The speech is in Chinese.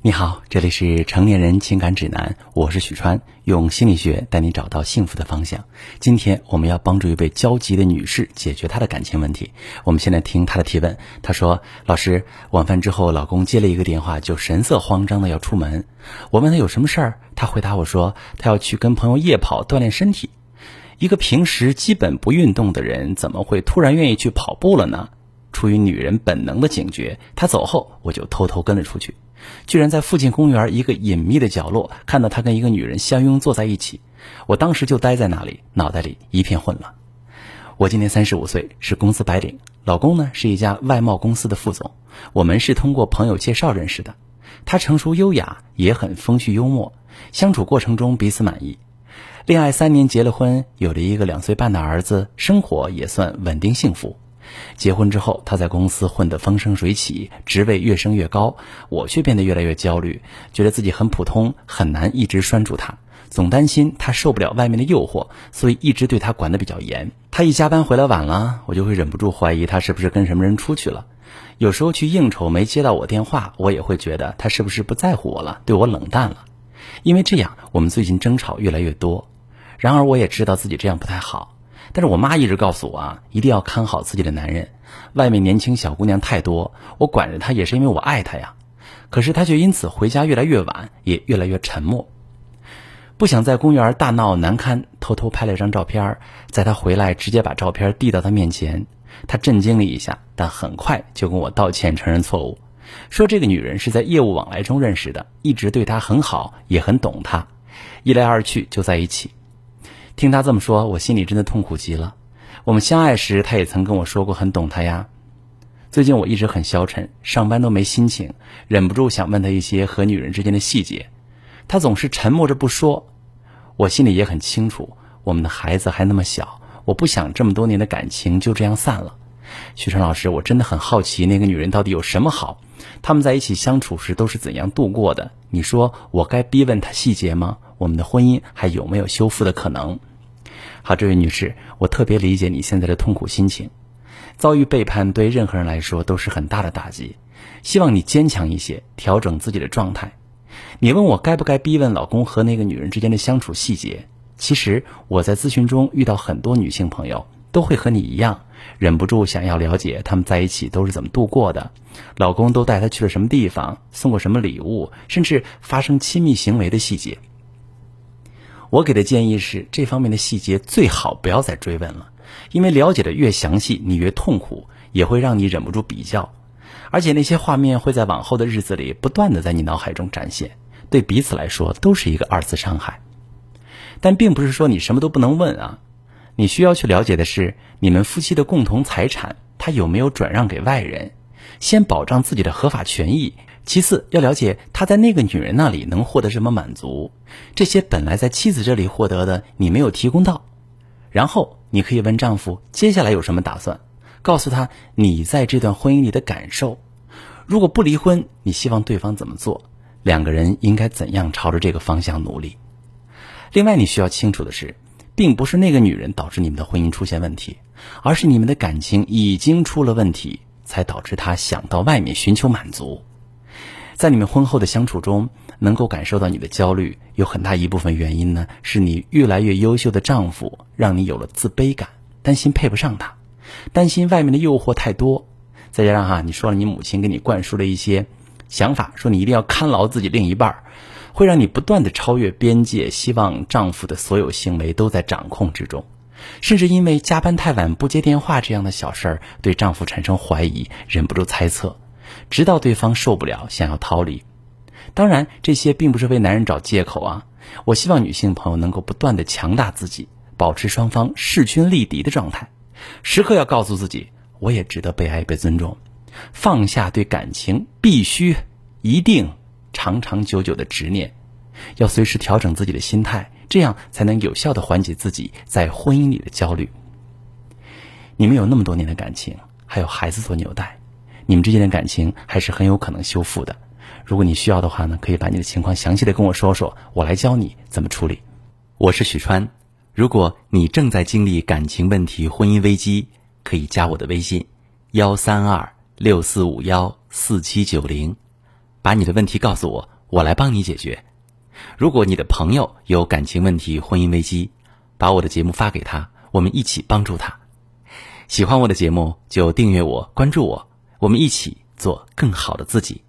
你好，这里是成年人情感指南，我是许川，用心理学带你找到幸福的方向。今天我们要帮助一位焦急的女士解决她的感情问题。我们先来听她的提问。她说：“老师，晚饭之后，老公接了一个电话，就神色慌张的要出门。我问他有什么事儿，他回答我说他要去跟朋友夜跑锻炼身体。一个平时基本不运动的人，怎么会突然愿意去跑步了呢？出于女人本能的警觉，他走后，我就偷偷跟了出去。”居然在附近公园一个隐秘的角落看到他跟一个女人相拥坐在一起，我当时就呆在那里，脑袋里一片混乱。我今年三十五岁，是公司白领，老公呢是一家外贸公司的副总，我们是通过朋友介绍认识的。他成熟优雅，也很风趣幽默，相处过程中彼此满意。恋爱三年，结了婚，有了一个两岁半的儿子，生活也算稳定幸福。结婚之后，他在公司混得风生水起，职位越升越高，我却变得越来越焦虑，觉得自己很普通，很难一直拴住他，总担心他受不了外面的诱惑，所以一直对他管得比较严。他一加班回来晚了，我就会忍不住怀疑他是不是跟什么人出去了。有时候去应酬没接到我电话，我也会觉得他是不是不在乎我了，对我冷淡了。因为这样，我们最近争吵越来越多。然而，我也知道自己这样不太好。但是我妈一直告诉我啊，一定要看好自己的男人。外面年轻小姑娘太多，我管着她也是因为我爱她呀。可是她却因此回家越来越晚，也越来越沉默。不想在公园大闹难堪，偷偷拍了一张照片，在她回来直接把照片递到她面前。她震惊了一下，但很快就跟我道歉承认错误，说这个女人是在业务往来中认识的，一直对她很好，也很懂她，一来二去就在一起。听他这么说，我心里真的痛苦极了。我们相爱时，他也曾跟我说过很懂他呀。最近我一直很消沉，上班都没心情，忍不住想问他一些和女人之间的细节，他总是沉默着不说。我心里也很清楚，我们的孩子还那么小，我不想这么多年的感情就这样散了。徐成老师，我真的很好奇，那个女人到底有什么好？他们在一起相处时都是怎样度过的？你说我该逼问他细节吗？我们的婚姻还有没有修复的可能？好，这位女士，我特别理解你现在的痛苦心情。遭遇背叛对任何人来说都是很大的打击，希望你坚强一些，调整自己的状态。你问我该不该逼问老公和那个女人之间的相处细节？其实我在咨询中遇到很多女性朋友，都会和你一样，忍不住想要了解他们在一起都是怎么度过的，老公都带她去了什么地方，送过什么礼物，甚至发生亲密行为的细节。我给的建议是，这方面的细节最好不要再追问了，因为了解的越详细，你越痛苦，也会让你忍不住比较，而且那些画面会在往后的日子里不断的在你脑海中展现，对彼此来说都是一个二次伤害。但并不是说你什么都不能问啊，你需要去了解的是，你们夫妻的共同财产他有没有转让给外人，先保障自己的合法权益。其次，要了解他在那个女人那里能获得什么满足，这些本来在妻子这里获得的，你没有提供到。然后，你可以问丈夫接下来有什么打算，告诉他你在这段婚姻里的感受。如果不离婚，你希望对方怎么做？两个人应该怎样朝着这个方向努力？另外，你需要清楚的是，并不是那个女人导致你们的婚姻出现问题，而是你们的感情已经出了问题，才导致他想到外面寻求满足。在你们婚后的相处中，能够感受到你的焦虑，有很大一部分原因呢，是你越来越优秀的丈夫让你有了自卑感，担心配不上他，担心外面的诱惑太多，再加上哈，你说了你母亲给你灌输了一些想法，说你一定要看牢自己另一半，会让你不断的超越边界，希望丈夫的所有行为都在掌控之中，甚至因为加班太晚不接电话这样的小事儿，对丈夫产生怀疑，忍不住猜测。直到对方受不了，想要逃离。当然，这些并不是为男人找借口啊！我希望女性朋友能够不断的强大自己，保持双方势均力敌的状态，时刻要告诉自己，我也值得被爱、被尊重。放下对感情必须、一定、长长久久的执念，要随时调整自己的心态，这样才能有效的缓解自己在婚姻里的焦虑。你们有那么多年的感情，还有孩子做纽带。你们之间的感情还是很有可能修复的。如果你需要的话呢可以把你的情况详细的跟我说说我来教你怎么处理。我是许川。如果你正在经历感情问题婚姻危机可以加我的微信幺三二六四五幺四七九零。把你的问题告诉我我来帮你解决。如果你的朋友有感情问题婚姻危机把我的节目发给他我们一起帮助他。喜欢我的节目就订阅我关注我我们一起做更好的自己。